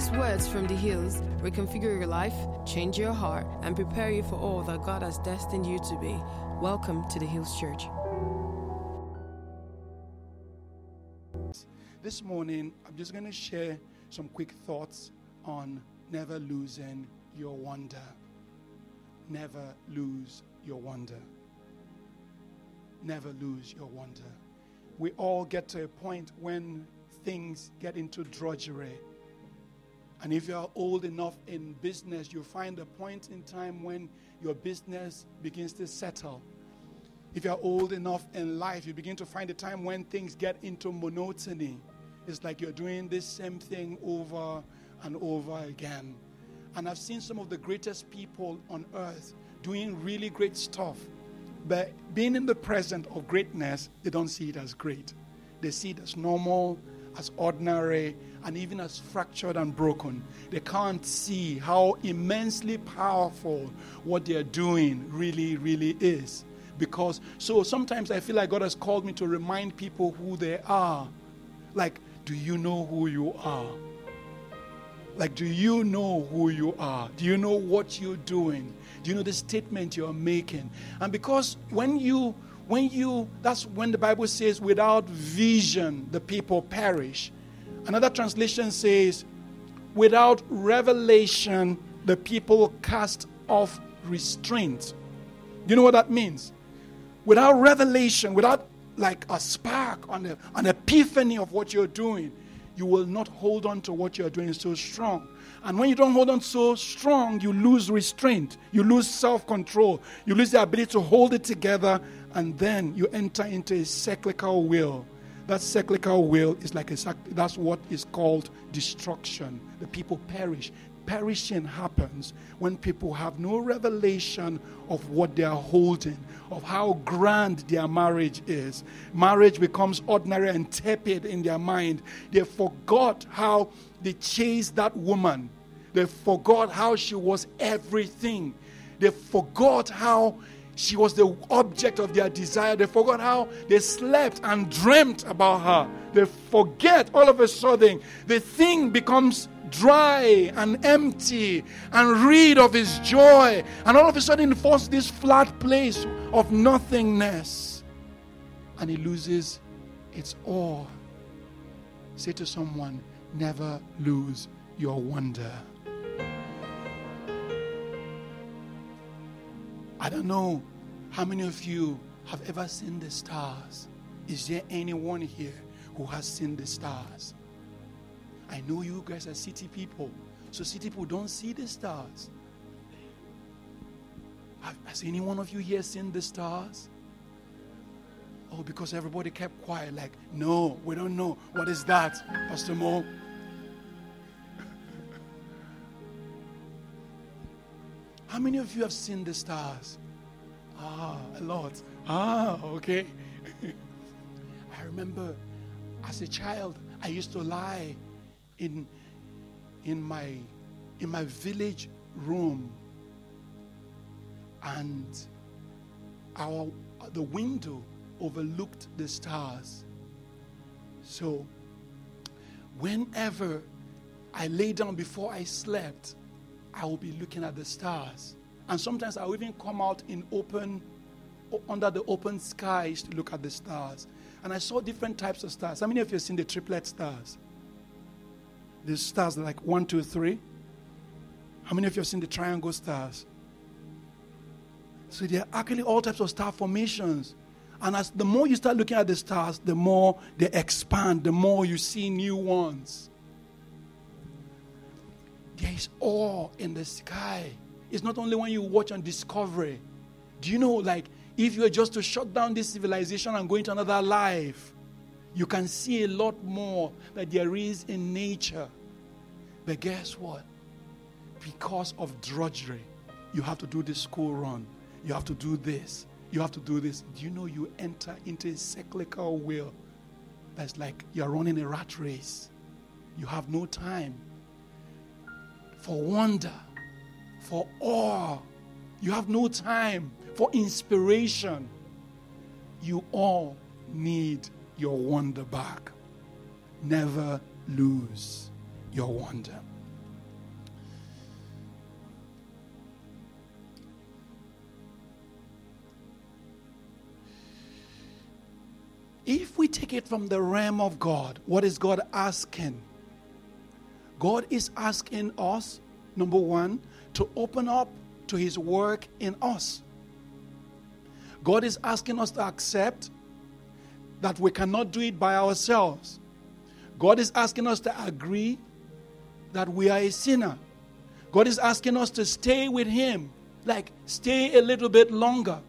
these words from the hills reconfigure your life, change your heart, and prepare you for all that God has destined you to be. Welcome to the Hills Church. This morning, I'm just going to share some quick thoughts on never losing your wonder. Never lose your wonder. Never lose your wonder. We all get to a point when things get into drudgery. And if you're old enough in business, you find a point in time when your business begins to settle. If you're old enough in life, you begin to find a time when things get into monotony. It's like you're doing this same thing over and over again. And I've seen some of the greatest people on earth doing really great stuff. But being in the present of greatness, they don't see it as great. They see it as normal, as ordinary, and even as fractured and broken. They can't see how immensely powerful what they're doing really, really is. Because so sometimes I feel like God has called me to remind people who they are. Like, do you know who you are? Like, do you know who you are? Do you know what you're doing? Do you know the statement you're making? And because when you, when you, that's when the Bible says, without vision, the people perish. Another translation says, without revelation, the people cast off restraint. Do you know what that means? Without revelation, without like a spark, an, an epiphany of what you're doing, you will not hold on to what you're doing so strong. And when you don't hold on so strong, you lose restraint, you lose self control, you lose the ability to hold it together, and then you enter into a cyclical will. That cyclical will is like a that's what is called destruction. The people perish perishing happens when people have no revelation of what they are holding, of how grand their marriage is. Marriage becomes ordinary and tepid in their mind. They forgot how they chased that woman, they forgot how she was everything. They forgot how she was the object of their desire. They forgot how they slept and dreamt about her. They forget all of a sudden the thing becomes dry and empty and rid of his joy. And all of a sudden, falls this flat place of nothingness. And he loses its awe. Say to someone, never lose your wonder. I don't know how many of you have ever seen the stars. Is there anyone here who has seen the stars? I know you guys are city people. So city people don't see the stars. Has any one of you here seen the stars? Oh, because everybody kept quiet, like, no, we don't know. What is that, Pastor Mo? How many of you have seen the stars? Ah, a lot. Ah, okay. I remember as a child, I used to lie in, in, my, in my village room. And our, the window overlooked the stars. So, whenever I lay down before I slept, I will be looking at the stars. And sometimes I'll even come out in open, under the open skies to look at the stars. And I saw different types of stars. How many of you have seen the triplet stars? The stars like one, two, three. How many of you have seen the triangle stars? So there are actually all types of star formations. And as the more you start looking at the stars, the more they expand, the more you see new ones. There is awe in the sky. It's not only when you watch on Discovery. Do you know, like, if you were just to shut down this civilization and go into another life, you can see a lot more that there is in nature. But guess what? Because of drudgery, you have to do this school run. You have to do this. You have to do this. Do you know you enter into a cyclical wheel that's like you're running a rat race? You have no time for wonder, for awe. You have no time for inspiration. You all need your wonder back. Never lose your wonder. If we take it from the realm of God, what is God asking? God is asking us number one, to open up to His work in us. God is asking us to accept that we cannot do it by ourselves. God is asking us to agree that we are a sinner. God is asking us to stay with Him, like stay a little bit longer.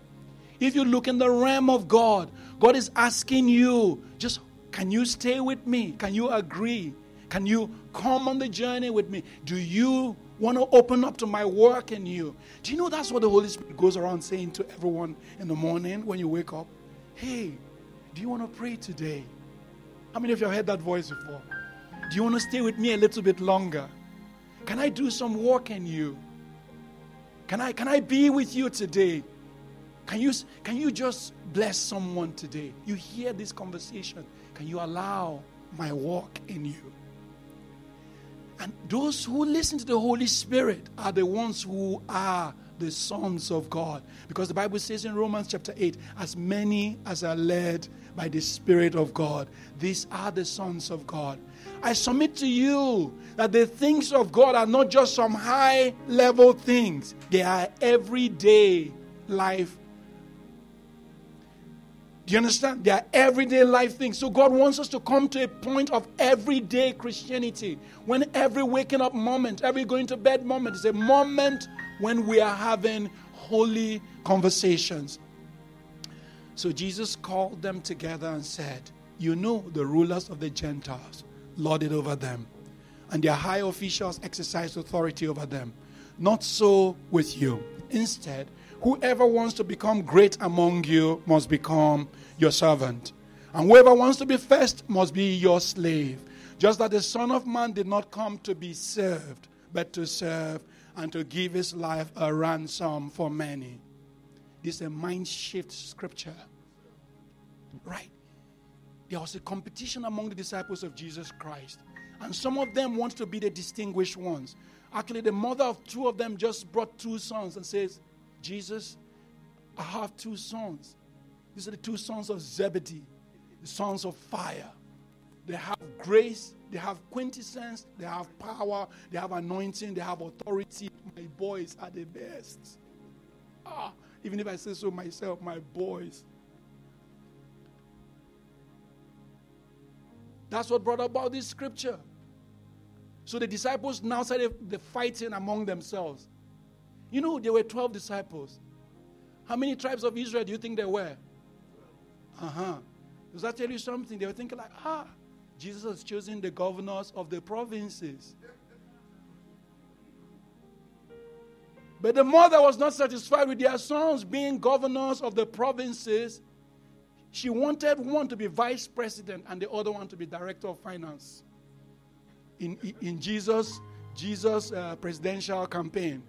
If you look in the realm of God, God is asking you, just can you stay with me? Can you agree? Can you come on the journey with me? Do you want to open up to my work in you? Do you know that's what the Holy Spirit goes around saying to everyone in the morning when you wake up? Hey, do you want to pray today? How many of you have heard that voice before? Do you want to stay with me a little bit longer? Can I do some work in you? Can I, can I be with you today? Can you, can you just bless someone today? You hear this conversation. Can you allow my walk in you? And those who listen to the Holy Spirit are the ones who are the sons of God. Because the Bible says in Romans chapter 8, as many as are led by the Spirit of God, these are the sons of God. I submit to you that the things of God are not just some high level things, they are everyday life do you understand? They are everyday life things. So God wants us to come to a point of everyday Christianity. When every waking up moment, every going to bed moment is a moment when we are having holy conversations. So Jesus called them together and said, You know, the rulers of the Gentiles lorded over them, and their high officials exercised authority over them. Not so with you. Instead, whoever wants to become great among you must become your servant. And whoever wants to be first must be your slave. Just that the Son of Man did not come to be served, but to serve and to give his life a ransom for many. This is a mind shift scripture. Right? There was a competition among the disciples of Jesus Christ. And some of them want to be the distinguished ones. Actually, the mother of two of them just brought two sons and says, Jesus, I have two sons. These are the two sons of Zebedee, the sons of fire. They have grace, they have quintessence, they have power, they have anointing, they have authority. My boys are the best. Ah, even if I say so myself, my boys. That's what brought about this scripture. So the disciples now started the fighting among themselves. You know, there were 12 disciples. How many tribes of Israel do you think there were? Uh huh. Does that tell you something? They were thinking, like, ah, Jesus has chosen the governors of the provinces. But the mother was not satisfied with their sons being governors of the provinces. She wanted one to be vice president and the other one to be director of finance. In, in Jesus' Jesus uh, presidential campaign.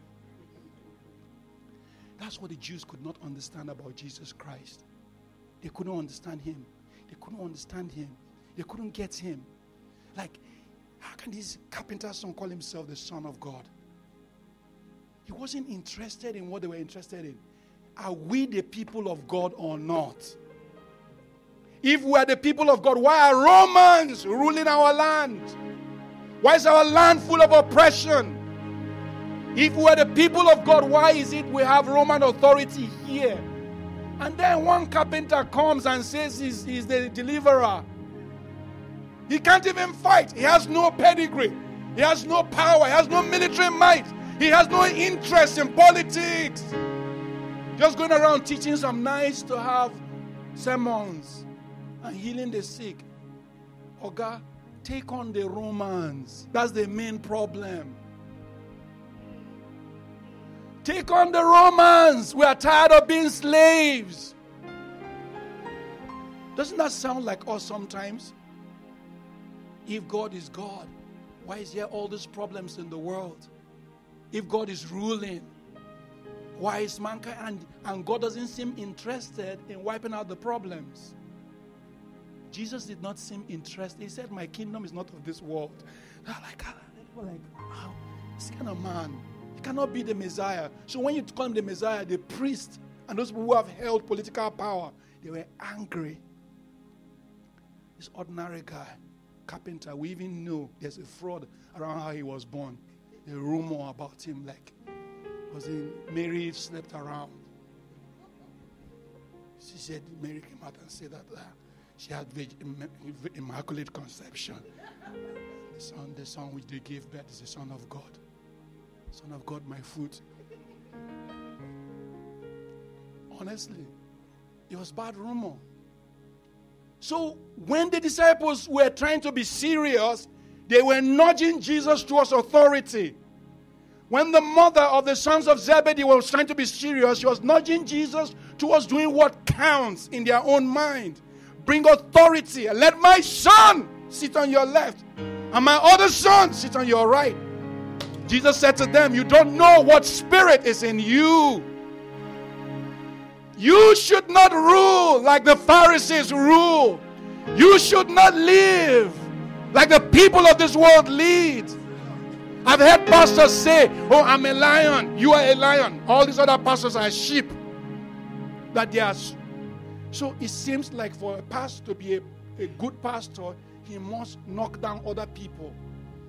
That's what the Jews could not understand about Jesus Christ. They couldn't understand him. They couldn't understand him. They couldn't get him. Like, how can this carpenter's son call himself the Son of God? He wasn't interested in what they were interested in. Are we the people of God or not? If we are the people of God, why are Romans ruling our land? Why is our land full of oppression? If we are the people of God, why is it we have Roman authority here? And then one carpenter comes and says he's, he's the deliverer. He can't even fight. He has no pedigree. He has no power. He has no military might. He has no interest in politics. Just going around teaching some nice to have sermons and healing the sick. Oga, take on the Romans. That's the main problem. Take on the Romans. We are tired of being slaves. Doesn't that sound like us sometimes? If God is God, why is there all these problems in the world? If God is ruling, why is mankind and, and God doesn't seem interested in wiping out the problems? Jesus did not seem interested. He said, My kingdom is not of this world. They're like, ah, like, wow, this kind of man cannot be the Messiah. So when you call him the Messiah, the priest and those people who have held political power, they were angry. This ordinary guy, carpenter, we even know there's a fraud around how he was born. A rumor about him, like, was in Mary slept around. She said, Mary came out and said that uh, she had immaculate conception. The son, the son which they gave birth is the Son of God. Son of God, my foot. Honestly, it was bad rumor. So when the disciples were trying to be serious, they were nudging Jesus towards authority. When the mother of the sons of Zebedee was trying to be serious, she was nudging Jesus towards doing what counts in their own mind. Bring authority. Let my son sit on your left, and my other son sit on your right. Jesus said to them, You don't know what spirit is in you. You should not rule like the Pharisees rule. You should not live like the people of this world lead. I've heard pastors say, Oh, I'm a lion. You are a lion. All these other pastors are sheep. That they are. So it seems like for a pastor to be a, a good pastor, he must knock down other people.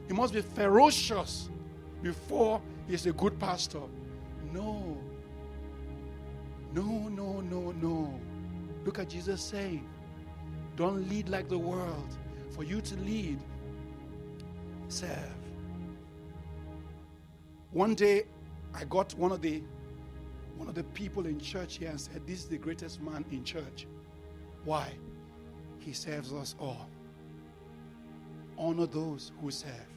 He must be ferocious before he's a good pastor. No. No, no, no, no. Look at Jesus saying, Don't lead like the world. For you to lead, serve. One day, I got one of the one of the people in church here and said, This is the greatest man in church. Why? He serves us all. Honor those who serve.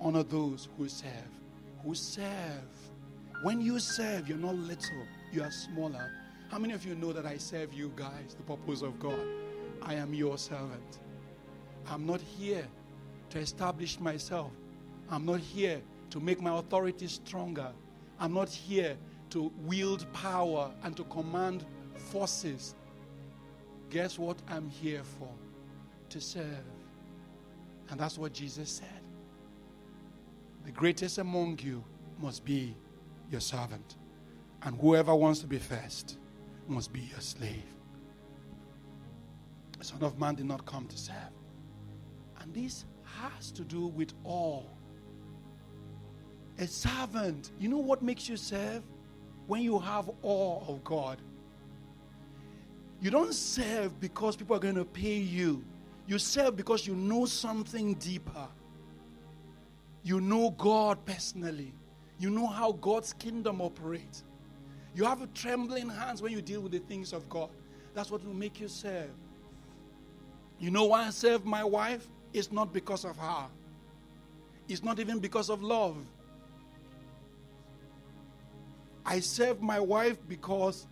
Honor those who serve. Who serve. When you serve, you're not little you are smaller. How many of you know that I serve you guys, the purpose of God? I am your servant. I'm not here to establish myself. I'm not here to make my authority stronger. I'm not here to wield power and to command forces. Guess what I'm here for? To serve. And that's what Jesus said. The greatest among you must be your servant. And whoever wants to be first must be your slave. The Son of Man did not come to serve. And this has to do with all. A servant, you know what makes you serve? When you have awe of God. You don't serve because people are going to pay you. You serve because you know something deeper. You know God personally. You know how God's kingdom operates. You have trembling hands when you deal with the things of God. That's what will make you serve. You know why I serve my wife? It's not because of her, it's not even because of love. I serve my wife because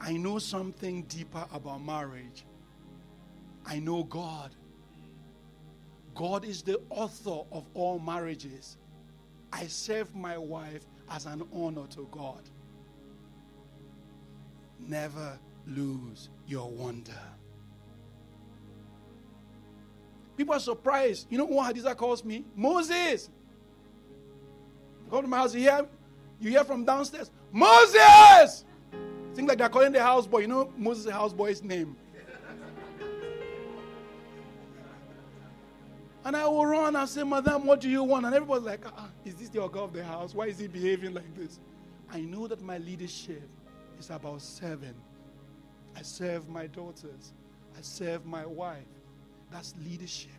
I know something deeper about marriage. I know God. God is the author of all marriages. I serve my wife as an honor to God. Never lose your wonder. People are surprised. You know what Hadiza calls me? Moses. Come to my house, you hear, you hear from downstairs, Moses! Seems like they're calling the houseboy. You know Moses' houseboy's name. And I will run and say, Madam, what do you want? And everybody's like, ah, is this the organ of the house? Why is he behaving like this? I know that my leadership is about serving. I serve my daughters. I serve my wife. That's leadership.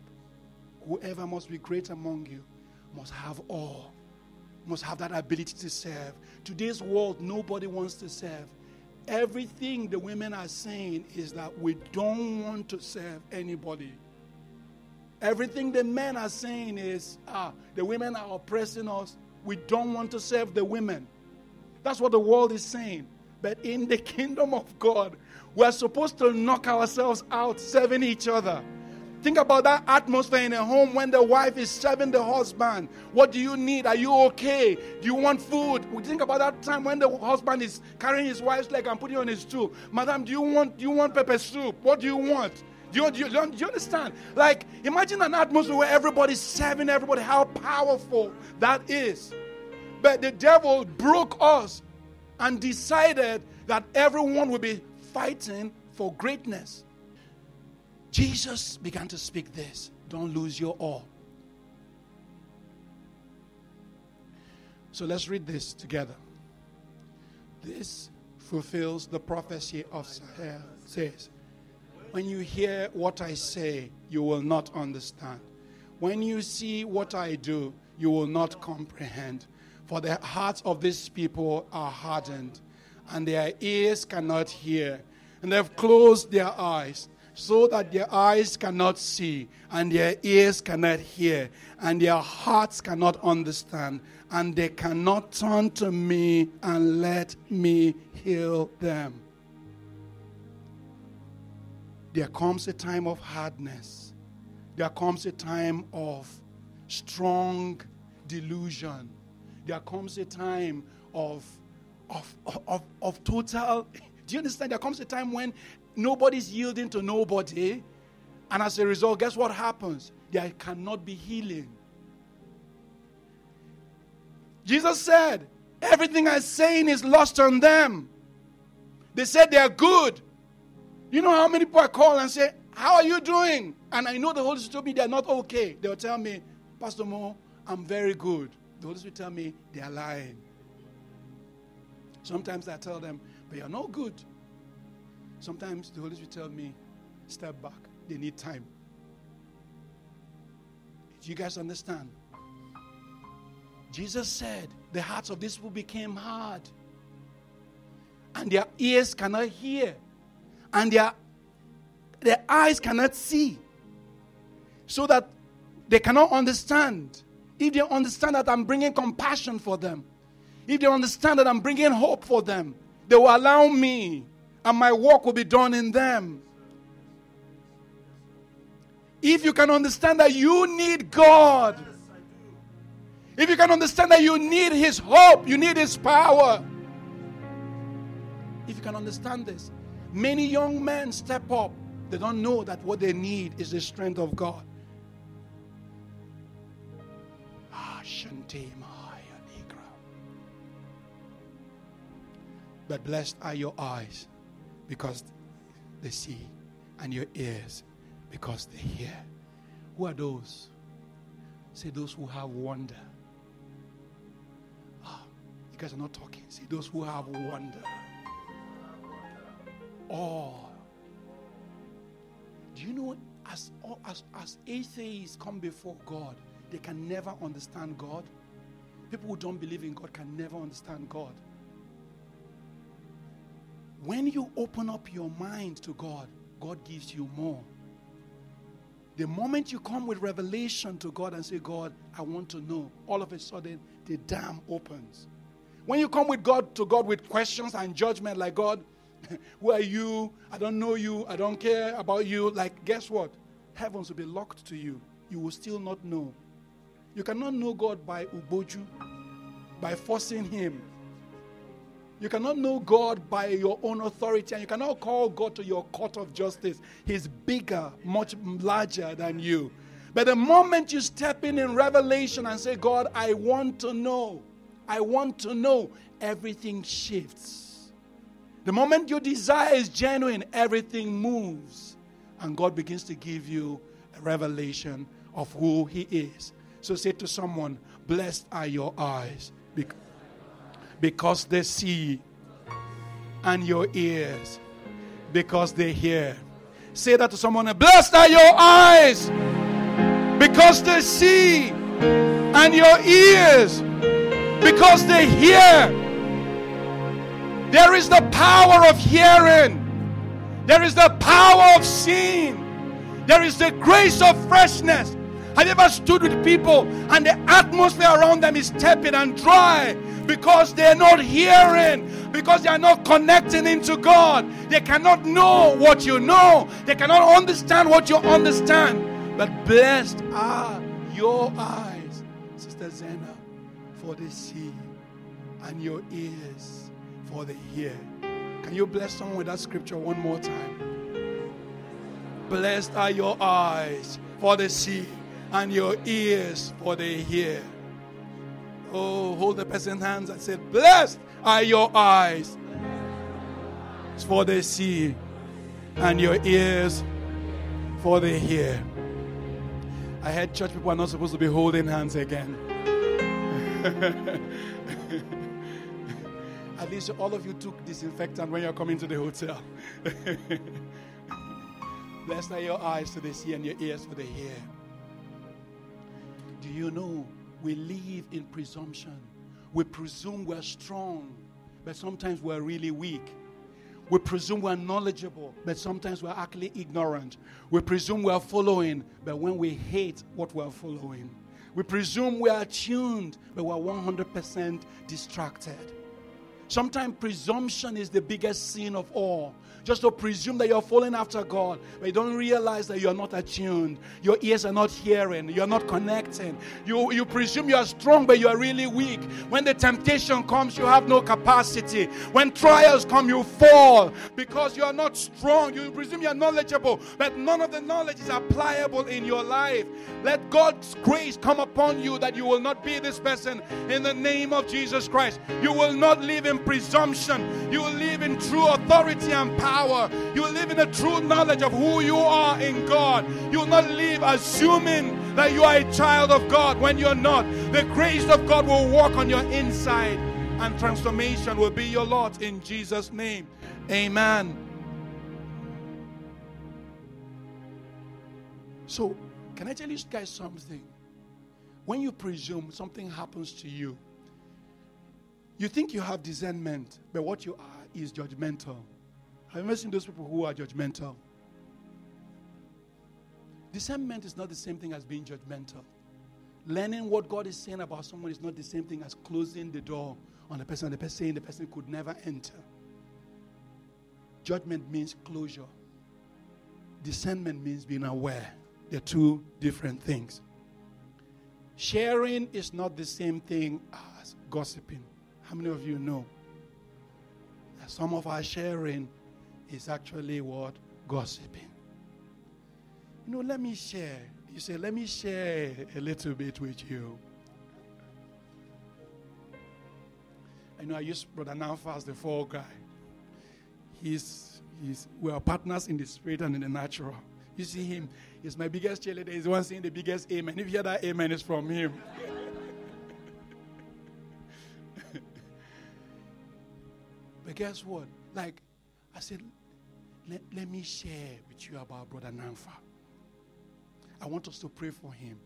Whoever must be great among you must have all, must have that ability to serve. Today's world, nobody wants to serve. Everything the women are saying is that we don't want to serve anybody. Everything the men are saying is, ah, the women are oppressing us. We don't want to serve the women. That's what the world is saying. But in the kingdom of God, we're supposed to knock ourselves out serving each other. Think about that atmosphere in a home when the wife is serving the husband. What do you need? Are you okay? Do you want food? We think about that time when the husband is carrying his wife's leg and putting on his stool. Madam, do you want do you want pepper soup? What do you want? Do you, do you, do you understand? Like, imagine an atmosphere where everybody's serving everybody, how powerful that is. But the devil broke us and decided that everyone will be fighting for greatness. Jesus began to speak this don't lose your awe. So let's read this together. This fulfills the prophecy of Sahel. Says, When you hear what I say, you will not understand. When you see what I do, you will not comprehend. For the hearts of these people are hardened, and their ears cannot hear, and they have closed their eyes, so that their eyes cannot see, and their ears cannot hear, and their hearts cannot understand, and they cannot turn to me and let me heal them. There comes a time of hardness, there comes a time of strong delusion there comes a time of, of, of, of total. Do you understand? There comes a time when nobody's yielding to nobody. And as a result, guess what happens? There cannot be healing. Jesus said, Everything I'm saying is lost on them. They said they are good. You know how many people I call and say, How are you doing? And I know the Holy Spirit told me they're not okay. They'll tell me, Pastor Mo, I'm very good. The Holy Spirit tell me they are lying. Sometimes I tell them, but you're not good. Sometimes the Holy Spirit tell me, step back. They need time. Do you guys understand? Jesus said, the hearts of these people became hard. And their ears cannot hear. And their, their eyes cannot see. So that they cannot understand if they understand that I'm bringing compassion for them, if they understand that I'm bringing hope for them, they will allow me and my work will be done in them. If you can understand that you need God, if you can understand that you need His hope, you need His power, if you can understand this, many young men step up. They don't know that what they need is the strength of God. But blessed are your eyes because they see, and your ears because they hear. Who are those? Say those who have wonder. Ah, you guys are not talking. Say those who have wonder. Oh. Do you know as, as, as atheists come before God, they can never understand God? People who don't believe in God can never understand God. When you open up your mind to God, God gives you more. The moment you come with revelation to God and say, God, I want to know, all of a sudden the dam opens. When you come with God to God with questions and judgment, like God, who are you? I don't know you. I don't care about you. Like, guess what? Heavens will be locked to you. You will still not know. You cannot know God by uboju, by forcing Him you cannot know God by your own authority, and you cannot call God to your court of justice. He's bigger, much larger than you. But the moment you step in in revelation and say, God, I want to know, I want to know, everything shifts. The moment your desire is genuine, everything moves. And God begins to give you a revelation of who He is. So say to someone, Blessed are your eyes because they see, and your ears because they hear. Say that to someone. Blessed are your eyes because they see, and your ears because they hear. There is the power of hearing, there is the power of seeing, there is the grace of freshness. I've you ever stood with people and the atmosphere around them is tepid and dry because they're not hearing, because they are not connecting into God. They cannot know what you know, they cannot understand what you understand. But blessed are your eyes, Sister Zena, for they see, and your ears for they hear. Can you bless someone with that scripture one more time? Blessed are your eyes for they see, and your ears for they hear. Oh, hold the person's hands and say, Blessed are your eyes, for they see, and your ears, for the hear. I heard church people are not supposed to be holding hands again. Least all of you took disinfectant when you're coming to the hotel. Blessed are your eyes to the see and your ears for the hear. Do you know we live in presumption? We presume we're strong, but sometimes we're really weak. We presume we're knowledgeable, but sometimes we're actually ignorant. We presume we're following, but when we hate what we're following, we presume we are tuned, but we're 100% distracted. Sometimes presumption is the biggest sin of all just to presume that you're following after God, but you don't realize that you're not attuned. Your ears are not hearing, you're not connecting. You, you presume you are strong, but you are really weak. When the temptation comes, you have no capacity. When trials come, you fall because you are not strong. You presume you're knowledgeable, but none of the knowledge is applicable in your life. Let God's grace come upon you that you will not be this person in the name of Jesus Christ. You will not live in presumption, you will live in true authority and power. You will live in a true knowledge of who you are in God. You will not live assuming that you are a child of God when you're not. The grace of God will walk on your inside, and transformation will be your lot in Jesus' name. Amen. So, can I tell you guys something? When you presume something happens to you, you think you have discernment, but what you are is judgmental. Have you ever seen those people who are judgmental? Discernment is not the same thing as being judgmental. Learning what God is saying about someone is not the same thing as closing the door on the person, the person saying the person could never enter. Judgment means closure. Discernment means being aware. They're two different things. Sharing is not the same thing as gossiping. How many of you know? that Some of our sharing is actually what? Gossiping. You know, let me share. You say, let me share a little bit with you. I know I used Brother Namfa as the fall guy. He's, he's, we are partners in the spirit and in the natural. You see him, he's my biggest cheerleader. He's the one saying the biggest amen. If you hear that amen, it's from him. Guess what? Like, I said, let, let me share with you about Brother Namfa. I want us to pray for him.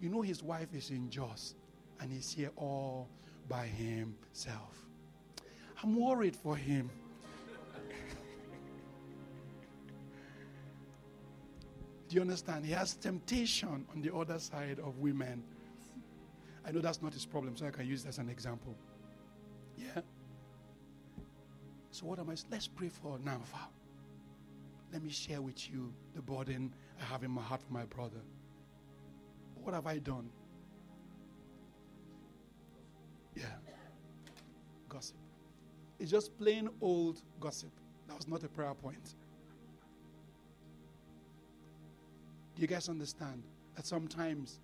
You know, his wife is in Jos and he's here all by himself. I'm worried for him. Do you understand? He has temptation on the other side of women. I know that's not his problem, so I can use that as an example. Yeah? So, what am I? Let's pray for Namfa. Let me share with you the burden I have in my heart for my brother. What have I done? Yeah. Gossip. It's just plain old gossip. That was not a prayer point. Do you guys understand that sometimes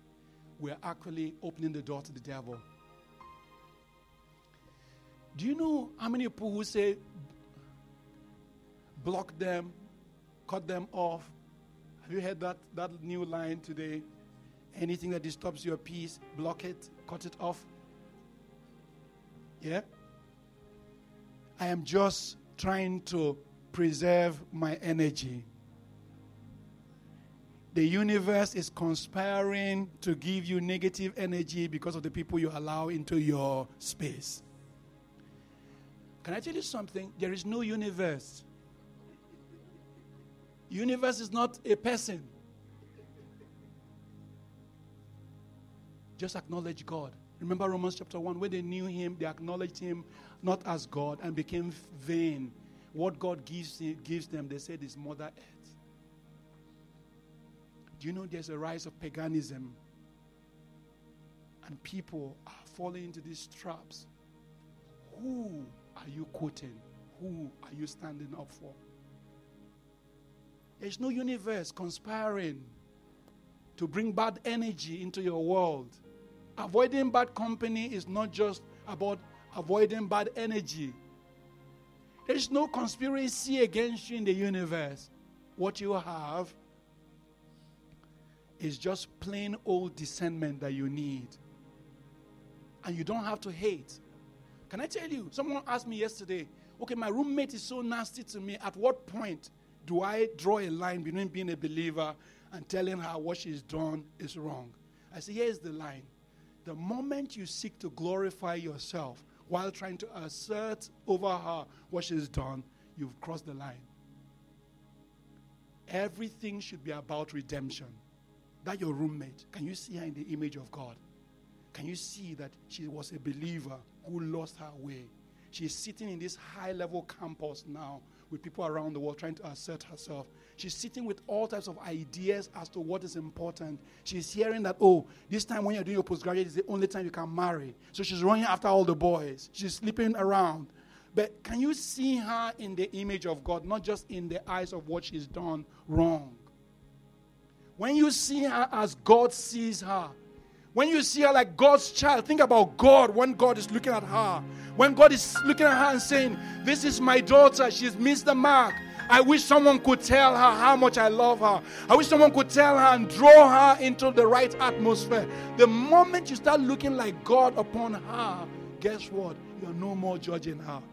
we're actually opening the door to the devil? Do you know how many people who say, block them, cut them off. Have you heard that, that new line today? Anything that disturbs your peace, block it, cut it off. Yeah? I am just trying to preserve my energy. The universe is conspiring to give you negative energy because of the people you allow into your space. Can I tell you something? There is no universe. Universe is not a person. Just acknowledge God. Remember Romans chapter 1 when they knew him, they acknowledged him not as God and became vain. What God gives, gives them, they said, is Mother Earth. Do you know there's a rise of paganism? And people are falling into these traps. Who are you quoting? Who are you standing up for? There's no universe conspiring to bring bad energy into your world. Avoiding bad company is not just about avoiding bad energy. There's no conspiracy against you in the universe. What you have is just plain old discernment that you need. And you don't have to hate. Can I tell you? Someone asked me yesterday, okay, my roommate is so nasty to me. At what point do I draw a line between being a believer and telling her what she's done is wrong? I say, here's the line. The moment you seek to glorify yourself while trying to assert over her what she's done, you've crossed the line. Everything should be about redemption. That your roommate, can you see her in the image of God? Can you see that she was a believer who lost her way? She's sitting in this high level campus now with people around the world trying to assert herself. She's sitting with all types of ideas as to what is important. She's hearing that, oh, this time when you're doing your postgraduate is the only time you can marry. So she's running after all the boys. She's sleeping around. But can you see her in the image of God, not just in the eyes of what she's done wrong? When you see her as God sees her, when you see her like God's child, think about God when God is looking at her. When God is looking at her and saying, This is my daughter, she's missed the mark. I wish someone could tell her how much I love her. I wish someone could tell her and draw her into the right atmosphere. The moment you start looking like God upon her, guess what? You're no more judging her.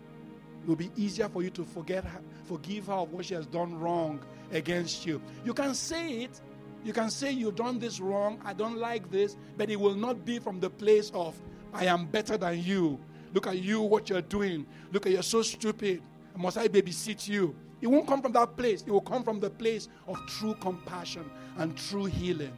It will be easier for you to forget her, forgive her of what she has done wrong against you. You can say it. You can say you've done this wrong. I don't like this, but it will not be from the place of I am better than you. Look at you, what you're doing. Look at you're so stupid. Must I babysit you? It won't come from that place. It will come from the place of true compassion and true healing.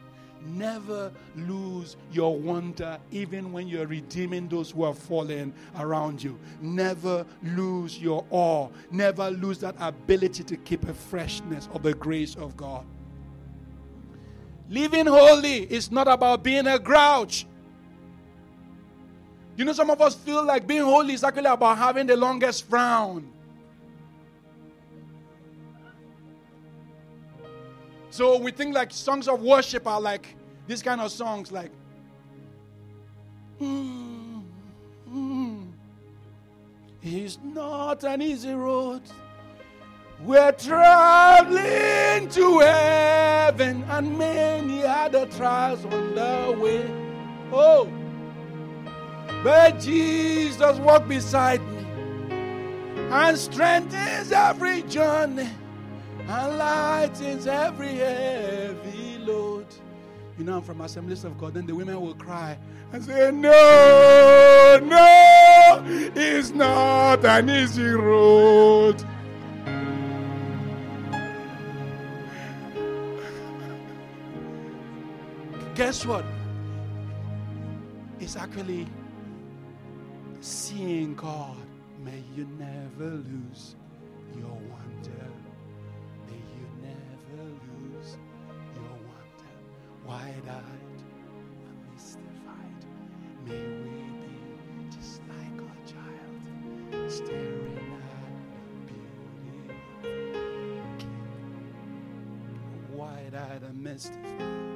Never lose your wonder, even when you're redeeming those who are fallen around you. Never lose your awe. Never lose that ability to keep a freshness of the grace of God. Living holy is not about being a grouch. You know, some of us feel like being holy is actually about having the longest frown. So we think like songs of worship are like these kind of songs, like. Mm, mm, it's not an easy road. We're traveling to heaven, and many other trials on the way. Oh, but Jesus walked beside me and strengthens every journey and lightens every heavy load. You know, I'm from Assemblies of God. Then the women will cry and say, No, no, it's not an easy road. Guess what? It's actually seeing God. May you never lose your wonder. May you never lose your wonder. Wide eyed and mystified. May we be just like a child, staring at beauty. Wide eyed and mystified.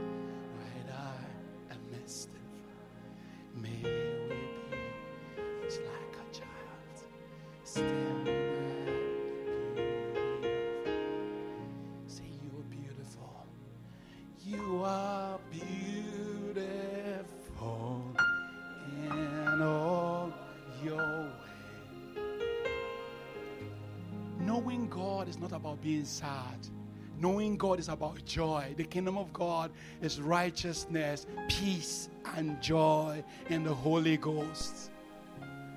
Being sad. Knowing God is about joy. The kingdom of God is righteousness, peace, and joy in the Holy Ghost.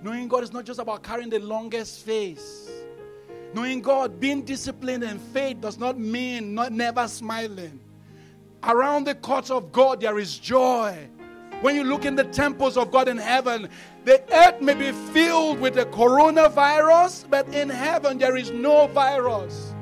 Knowing God is not just about carrying the longest face. Knowing God, being disciplined in faith does not mean not never smiling. Around the courts of God, there is joy. When you look in the temples of God in heaven, the earth may be filled with the coronavirus, but in heaven there is no virus.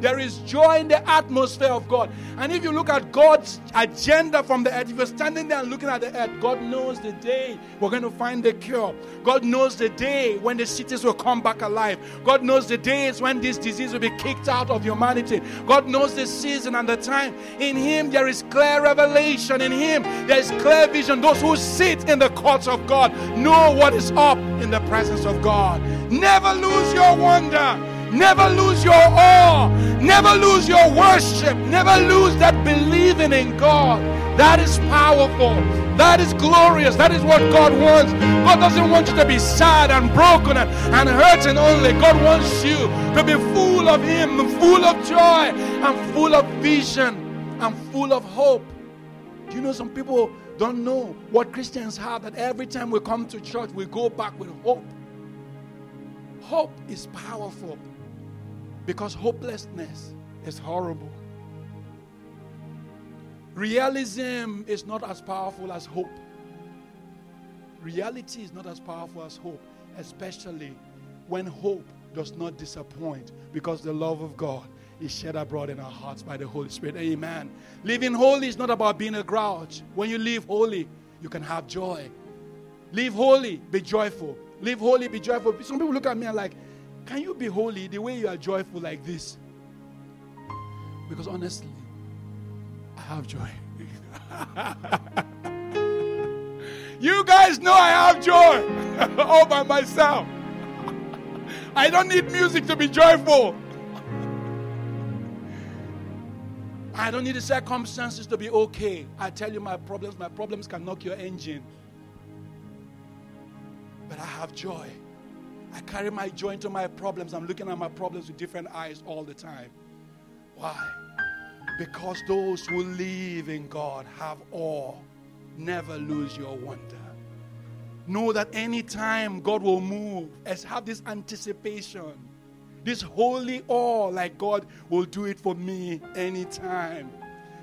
There is joy in the atmosphere of God. And if you look at God's agenda from the earth, if you're standing there and looking at the earth, God knows the day we're going to find the cure. God knows the day when the cities will come back alive. God knows the days when this disease will be kicked out of humanity. God knows the season and the time. In Him, there is clear revelation. In Him, there is clear vision. Those who sit in the courts of God know what is up in the presence of God. Never lose your wonder. Never lose your awe. Never lose your worship. Never lose that believing in God. That is powerful. That is glorious. That is what God wants. God doesn't want you to be sad and broken and, and hurting only. God wants you to be full of Him, full of joy, and full of vision, and full of hope. Do you know some people don't know what Christians have that every time we come to church, we go back with hope? Hope is powerful because hopelessness is horrible. Realism is not as powerful as hope. Reality is not as powerful as hope, especially when hope does not disappoint because the love of God is shed abroad in our hearts by the Holy Spirit. Amen. Living holy is not about being a grouch. When you live holy, you can have joy. Live holy, be joyful. Live holy, be joyful. Some people look at me and like, can you be holy the way you are joyful like this? Because honestly, I have joy. you guys know I have joy all by myself. I don't need music to be joyful. I don't need the circumstances to be okay. I tell you my problems, my problems can knock your engine. But I have joy. I carry my joy into my problems. I'm looking at my problems with different eyes all the time. Why? Because those who live in God have awe. Never lose your wonder. Know that anytime God will move, as have this anticipation, this holy awe, like God will do it for me anytime.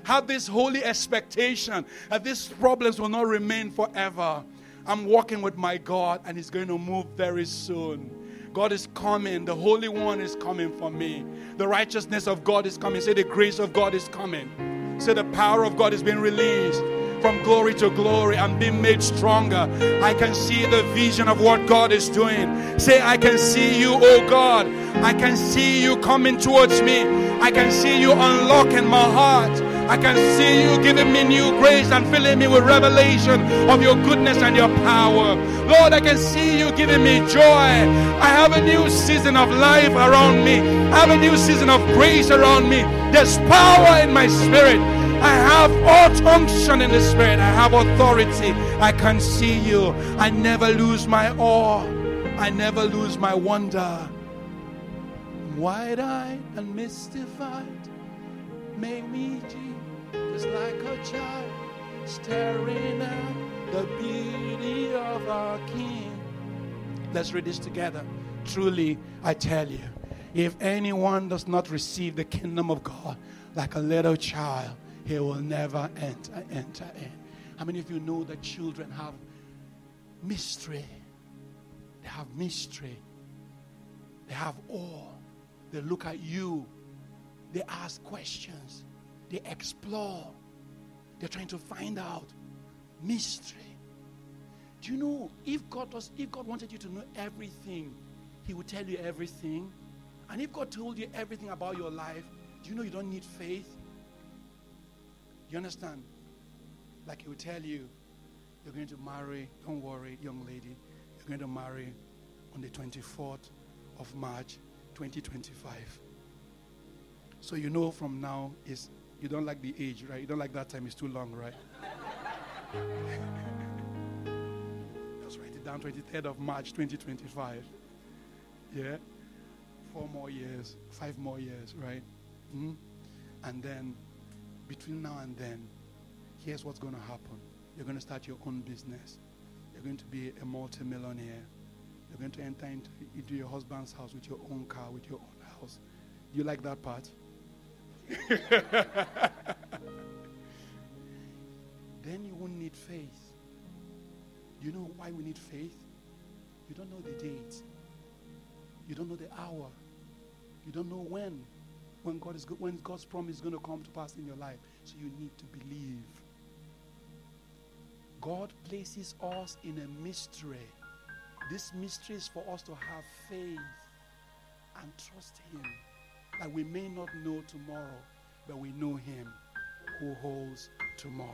Have this holy expectation that these problems will not remain forever. I'm walking with my God and He's going to move very soon. God is coming. The Holy One is coming for me. The righteousness of God is coming. Say, the grace of God is coming. Say, the power of God is being released from glory to glory. I'm being made stronger. I can see the vision of what God is doing. Say, I can see you, oh God. I can see you coming towards me. I can see you unlocking my heart. I can see you giving me new grace and filling me with revelation of your goodness and your power. Lord, I can see you giving me joy. I have a new season of life around me. I have a new season of grace around me. There's power in my spirit. I have all unction in the spirit. I have authority. I can see you. I never lose my awe. I never lose my wonder. Wide eyed and mystified. Make me just like a child staring at the beauty of our King. Let's read this together. Truly, I tell you, if anyone does not receive the kingdom of God like a little child, he will never enter enter in. How many of you know that children have mystery? They have mystery. They have awe. They look at you. They ask questions. They explore. They're trying to find out mystery. Do you know if God was if God wanted you to know everything, He would tell you everything. And if God told you everything about your life, do you know you don't need faith? You understand? Like He would tell you, you're going to marry, don't worry, young lady, you're going to marry on the 24th of March 2025. So you know from now is you don't like the age, right? You don't like that time, it's too long, right? Let's write it down 23rd of March 2025. Yeah? Four more years, five more years, right? Mm-hmm. And then, between now and then, here's what's going to happen you're going to start your own business, you're going to be a multimillionaire. You're going to enter into, into your husband's house with your own car, with your own house. Do you like that part? then you won't need faith. You know why we need faith? You don't know the date. You don't know the hour. You don't know when. When God is go- when God's promise is going to come to pass in your life. So you need to believe. God places us in a mystery. This mystery is for us to have faith and trust Him that we may not know tomorrow, but we know Him who holds tomorrow.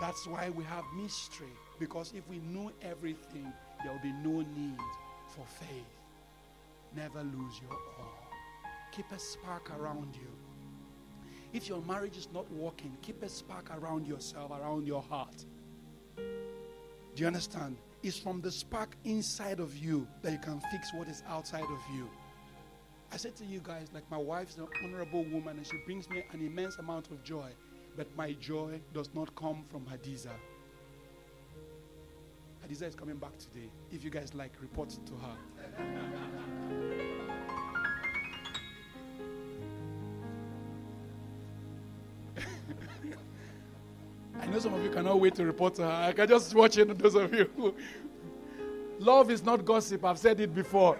That's why we have mystery, because if we know everything, there will be no need for faith. Never lose your awe. keep a spark around you. If your marriage is not working, keep a spark around yourself, around your heart. Do you understand? It's from the spark inside of you that you can fix what is outside of you. I said to you guys, like my wife's an honorable woman and she brings me an immense amount of joy, but my joy does not come from Hadiza. Hadiza is coming back today. If you guys like, report it to her. I know some of you cannot wait to report to her. I can just watch it, those of you. Love is not gossip. I've said it before.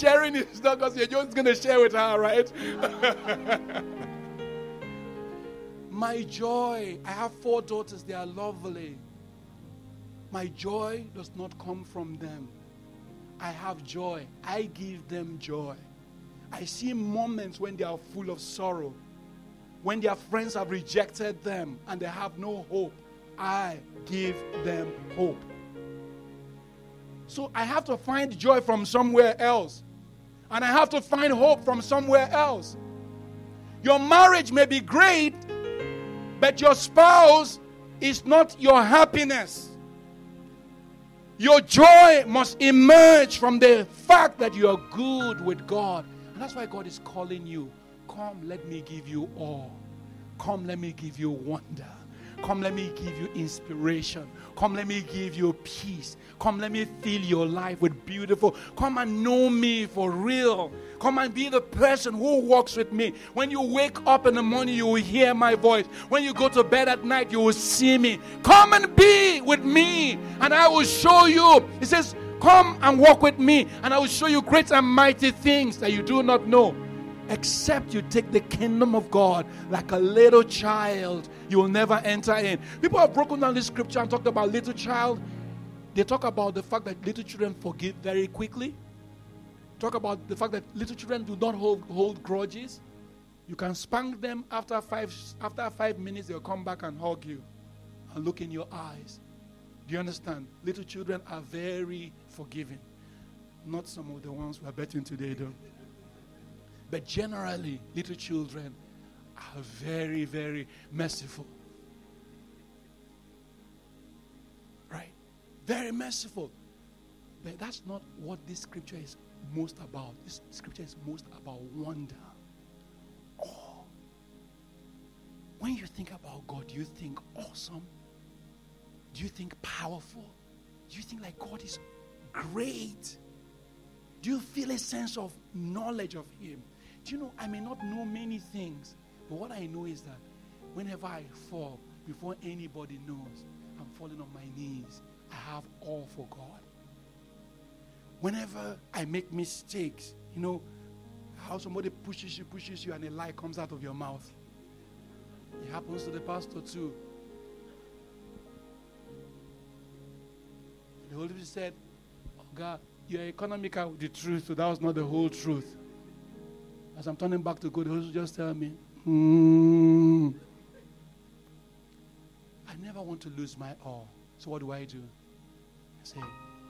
Sharing is not because You're just going to share with her, right? My joy. I have four daughters. They are lovely. My joy does not come from them. I have joy. I give them joy. I see moments when they are full of sorrow when their friends have rejected them and they have no hope, I give them hope. So I have to find joy from somewhere else. And I have to find hope from somewhere else. Your marriage may be great, but your spouse is not your happiness. Your joy must emerge from the fact that you are good with God. And that's why God is calling you Come, let me give you all. Come, let me give you wonder. Come, let me give you inspiration. Come, let me give you peace. Come, let me fill your life with beautiful. Come and know me for real. Come and be the person who walks with me. When you wake up in the morning, you will hear my voice. When you go to bed at night, you will see me. Come and be with me, and I will show you. He says, Come and walk with me, and I will show you great and mighty things that you do not know except you take the kingdom of God like a little child, you will never enter in. People have broken down this scripture and talked about little child. They talk about the fact that little children forgive very quickly. Talk about the fact that little children do not hold, hold grudges. You can spank them after five after five minutes, they'll come back and hug you and look in your eyes. Do you understand? Little children are very forgiving. Not some of the ones we're betting today, though. But generally, little children are very, very merciful. Right? Very merciful. But that's not what this scripture is most about. This scripture is most about wonder. Oh. When you think about God, do you think awesome? Do you think powerful? Do you think like God is great? Do you feel a sense of knowledge of Him? Do you know, I may not know many things, but what I know is that whenever I fall, before anybody knows, I'm falling on my knees. I have all for God. Whenever I make mistakes, you know, how somebody pushes you, pushes you, and a lie comes out of your mouth. It happens to the pastor too. The Holy Spirit said, Oh God, you're economical with the truth, so that was not the whole truth. As I'm turning back to God, He just tell me, hmm. I never want to lose my all. So what do I do? I say,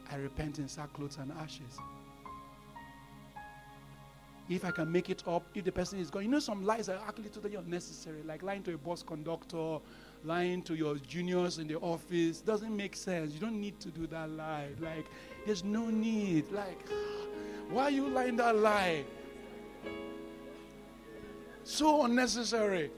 I repent in sackcloth and ashes. If I can make it up, if the person is gone, you know, some lies are actually totally unnecessary, like lying to a bus conductor, lying to your juniors in the office. Doesn't make sense. You don't need to do that lie. Like, there's no need. Like, why are you lying that lie? So unnecessary.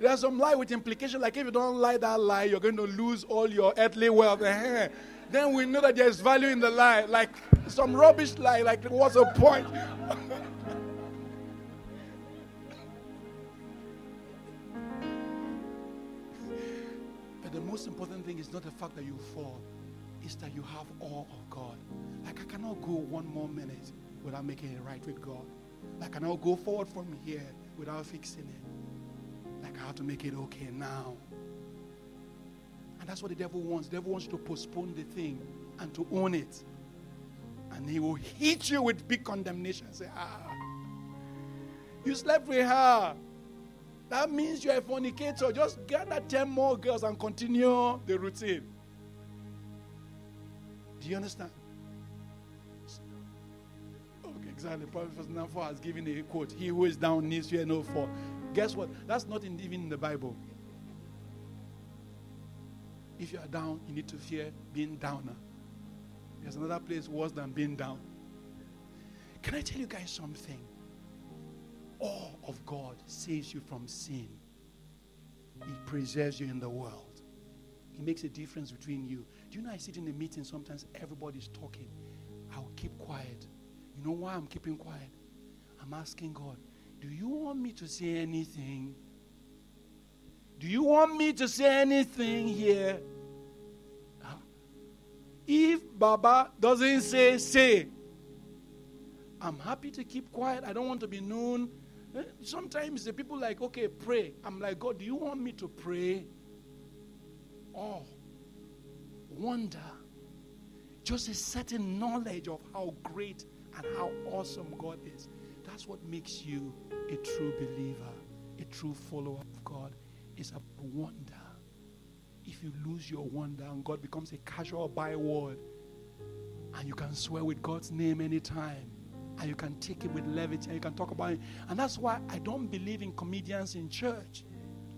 There's some lie with implication, like if you don't lie that lie, you're going to lose all your earthly wealth. Uh-huh. then we know that there's value in the lie. Like some rubbish lie, like what's the point? but the most important thing is not the fact that you fall, it's that you have all of God. Like I cannot go one more minute without making it right with God. Like I cannot go forward from here without fixing it. Like I have to make it okay now. And that's what the devil wants. The devil wants you to postpone the thing and to own it. And he will hit you with big condemnation. Say, ah, you slept with her. That means you're a fornicator. Just gather 10 more girls and continue the routine. Do you understand? Exactly. Prophet Nafo has given a quote. He who is down needs fear no fall. Guess what? That's not in, even in the Bible. If you are down, you need to fear being downer. There's another place worse than being down. Can I tell you guys something? Awe of God saves you from sin. He preserves you in the world. He makes a difference between you. Do you know I sit in a meeting sometimes everybody's talking. I'll keep quiet. You know why I'm keeping quiet? I'm asking God, do you want me to say anything? Do you want me to say anything here? If Baba doesn't say, say. I'm happy to keep quiet. I don't want to be known. Eh, sometimes the people like, okay, pray. I'm like, God, do you want me to pray? Oh, wonder. Just a certain knowledge of how great and how awesome God is. That's what makes you a true believer, a true follower of God. It's a wonder. If you lose your wonder and God becomes a casual byword, and you can swear with God's name anytime, and you can take it with levity, and you can talk about it. And that's why I don't believe in comedians in church.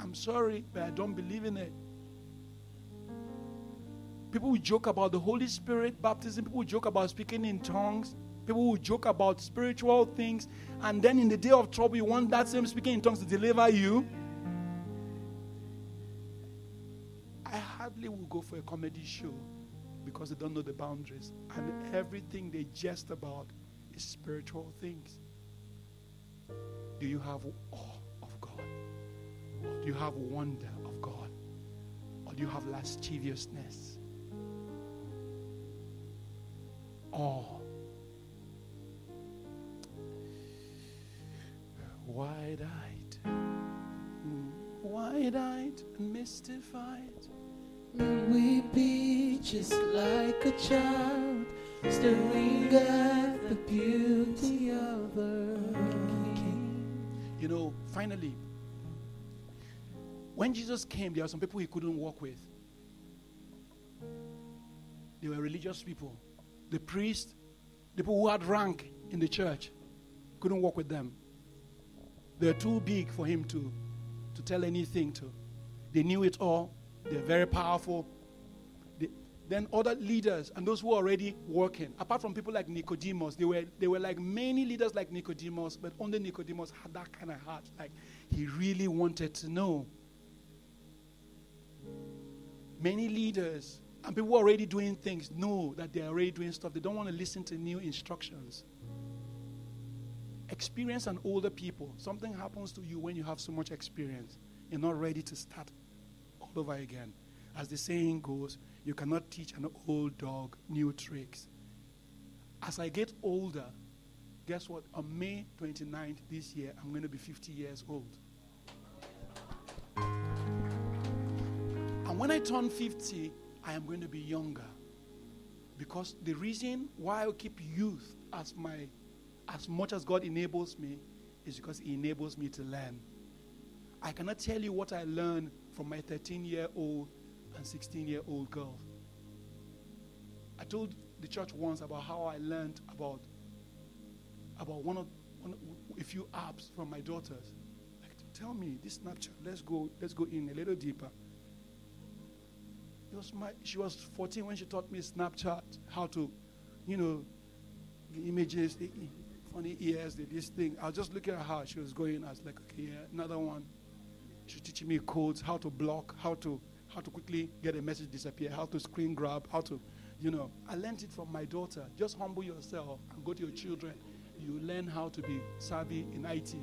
I'm sorry, but I don't believe in it. People will joke about the Holy Spirit baptism, people will joke about speaking in tongues. People will joke about spiritual things, and then in the day of trouble, you want that same speaking in tongues to deliver you. I hardly will go for a comedy show because they don't know the boundaries. And everything they jest about is spiritual things. Do you have awe of God? Or do you have wonder of God? Or do you have lasciviousness? Awe wide eyed, wide eyed and mystified. May we be just like a child, staring at the beauty of our King. You know, finally, when Jesus came, there were some people he couldn't walk with. They were religious people. The priests, the people who had rank in the church, couldn't walk with them. They're too big for him to, to tell anything to. They knew it all. They're very powerful. They, then other leaders and those who are already working, apart from people like Nicodemus, they were, they were like many leaders like Nicodemus, but only Nicodemus had that kind of heart. Like he really wanted to know. Many leaders and people already doing things know that they're already doing stuff. They don't want to listen to new instructions experience and older people, something happens to you when you have so much experience. You're not ready to start all over again. As the saying goes, you cannot teach an old dog new tricks. As I get older, guess what? On May 29th this year, I'm going to be 50 years old. And when I turn 50, I am going to be younger. Because the reason why I keep youth as my as much as God enables me, is because He enables me to learn. I cannot tell you what I learned from my 13 year old and 16 year old girl. I told the church once about how I learned about, about one of, one, a few apps from my daughters. Like, tell me, this Snapchat, let's go, let's go in a little deeper. It was my, she was 14 when she taught me Snapchat, how to, you know, images, funny ears, this thing. I was just looking at her. She was going. I was like, okay, yeah, another one. She's teaching me codes, how to block, how to how to quickly get a message disappear, how to screen grab, how to, you know. I learned it from my daughter. Just humble yourself and go to your children. You learn how to be savvy in IT.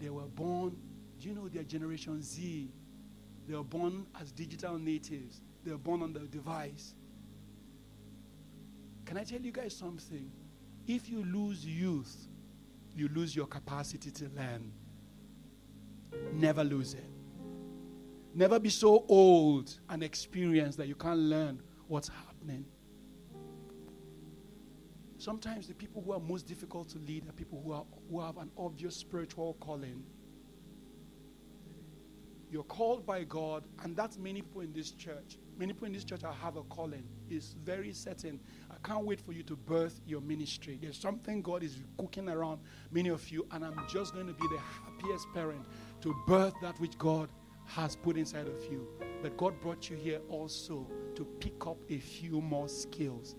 They were born, do you know their generation Z? They were born as digital natives. They were born on the device. Can I tell you guys something? If you lose youth, you lose your capacity to learn. Never lose it. Never be so old and experienced that you can't learn what's happening. Sometimes the people who are most difficult to lead are people who, are, who have an obvious spiritual calling. You're called by God, and that's many people in this church. Many people in this church have a calling. Is very certain. I can't wait for you to birth your ministry. There's something God is cooking around many of you, and I'm just going to be the happiest parent to birth that which God has put inside of you. But God brought you here also to pick up a few more skills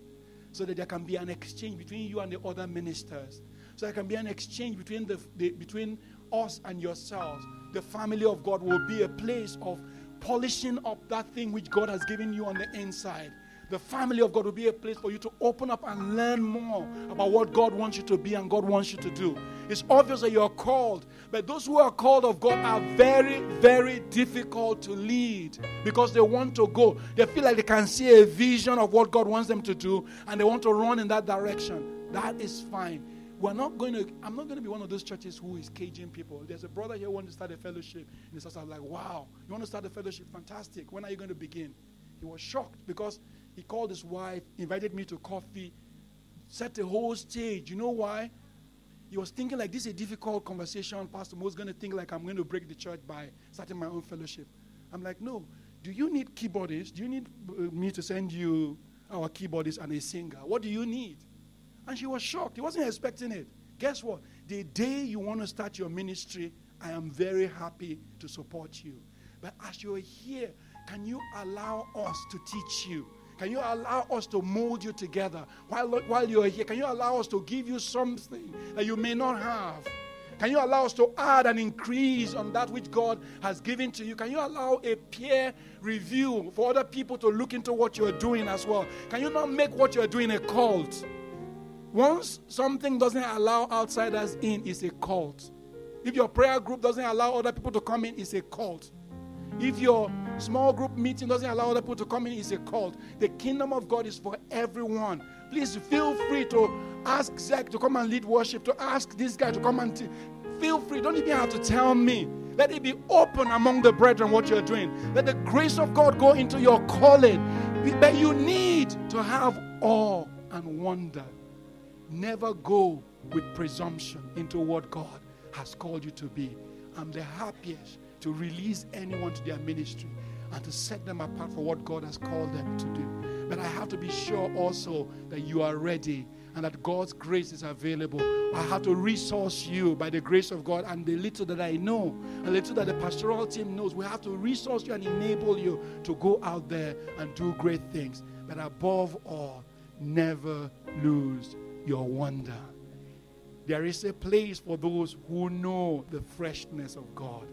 so that there can be an exchange between you and the other ministers. So there can be an exchange between, the, the between us and yourselves. The family of God will be a place of polishing up that thing which God has given you on the inside. The family of God will be a place for you to open up and learn more about what God wants you to be and God wants you to do. It's obvious that you're called, but those who are called of God are very, very difficult to lead because they want to go. They feel like they can see a vision of what God wants them to do and they want to run in that direction. That is fine. We're not going to, I'm not going to be one of those churches who is caging people. There's a brother here who wants to start a fellowship. And he I'm like, wow, you want to start a fellowship? Fantastic. When are you going to begin? He was shocked because he called his wife, invited me to coffee, set the whole stage. You know why? He was thinking like this is a difficult conversation. Pastor Mo's going to think like I'm going to break the church by starting my own fellowship. I'm like, no. Do you need keyboardists? Do you need uh, me to send you our keyboardist and a singer? What do you need? And she was shocked. He wasn't expecting it. Guess what? The day you want to start your ministry, I am very happy to support you. But as you're here, can you allow us to teach you? Can you allow us to mold you together while, while you're here? Can you allow us to give you something that you may not have? Can you allow us to add and increase on that which God has given to you? Can you allow a peer review for other people to look into what you're doing as well? Can you not make what you're doing a cult? Once something doesn't allow outsiders in, it's a cult. If your prayer group doesn't allow other people to come in, it's a cult. If your small group meeting doesn't allow other people to come in, it's a cult. The kingdom of God is for everyone. Please feel free to ask Zach to come and lead worship, to ask this guy to come and feel free. Don't even have to tell me. Let it be open among the brethren what you're doing. Let the grace of God go into your calling. But you need to have awe and wonder Never go with presumption into what God has called you to be. I'm the happiest to release anyone to their ministry and to set them apart for what God has called them to do. But I have to be sure also that you are ready and that God's grace is available. I have to resource you by the grace of God and the little that I know, a little that the pastoral team knows. We have to resource you and enable you to go out there and do great things. But above all, never lose your wonder. There is a place for those who know the freshness of God.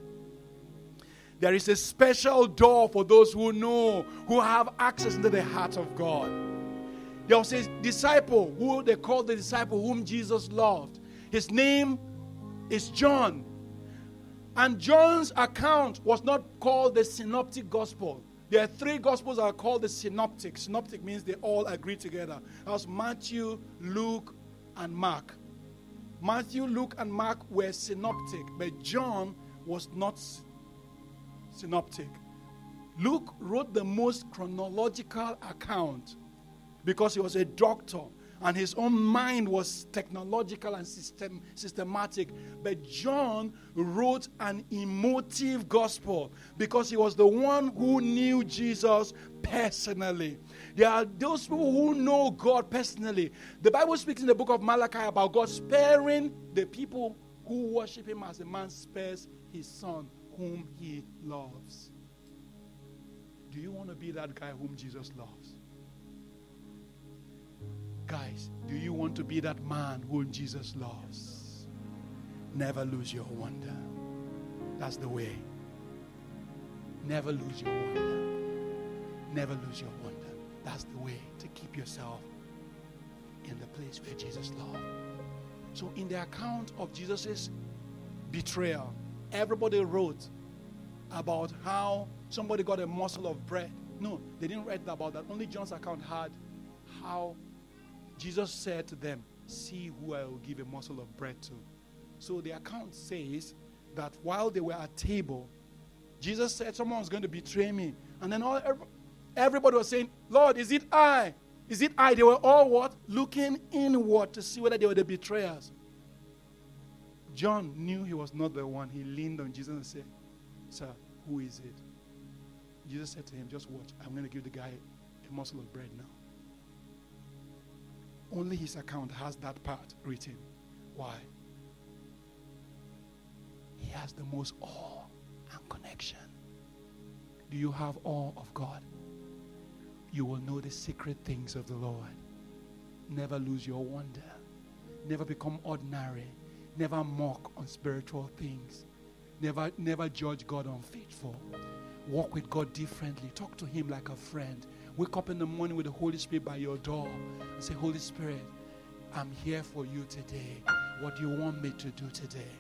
There is a special door for those who know, who have access into the heart of God. There was a disciple who they called the disciple whom Jesus loved. His name is John. And John's account was not called the synoptic gospel. There are three gospels that are called the synoptic. Synoptic means they all agree together. That was Matthew, Luke, and Mark. Matthew, Luke, and Mark were synoptic, but John was not synoptic. Luke wrote the most chronological account because he was a doctor and his own mind was technological and system, systematic. But John wrote an emotive gospel because he was the one who knew Jesus personally. There are those people who know God personally. The Bible speaks in the book of Malachi about God sparing the people who worship him as a man spares his son whom he loves. Do you want to be that guy whom Jesus loves? Guys, do you want to be that man whom Jesus loves? Never lose your wonder. That's the way. Never lose your wonder. Never lose your wonder. That's the way to keep yourself in the place where Jesus loved. So, in the account of Jesus' betrayal, everybody wrote about how somebody got a morsel of bread. No, they didn't write about that. Only John's account had how Jesus said to them, See who I will give a morsel of bread to. So the account says that while they were at table, Jesus said, Someone's going to betray me. And then all, everybody was saying, Lord, is it I? Is it I? They were all what? Looking inward to see whether they were the betrayers. John knew he was not the one. He leaned on Jesus and said, Sir, who is it? Jesus said to him, Just watch. I'm going to give the guy a morsel of bread now. Only his account has that part written. Why? He has the most awe and connection. Do you have awe of God? You will know the secret things of the Lord. Never lose your wonder. Never become ordinary. Never mock on spiritual things. Never, never judge God unfaithful. Walk with God differently. Talk to Him like a friend. Wake up in the morning with the Holy Spirit by your door and say, Holy Spirit, I'm here for you today. What do you want me to do today?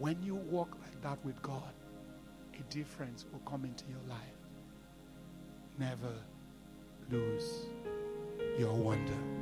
When you walk like that with God, a difference will come into your life. Never lose your wonder.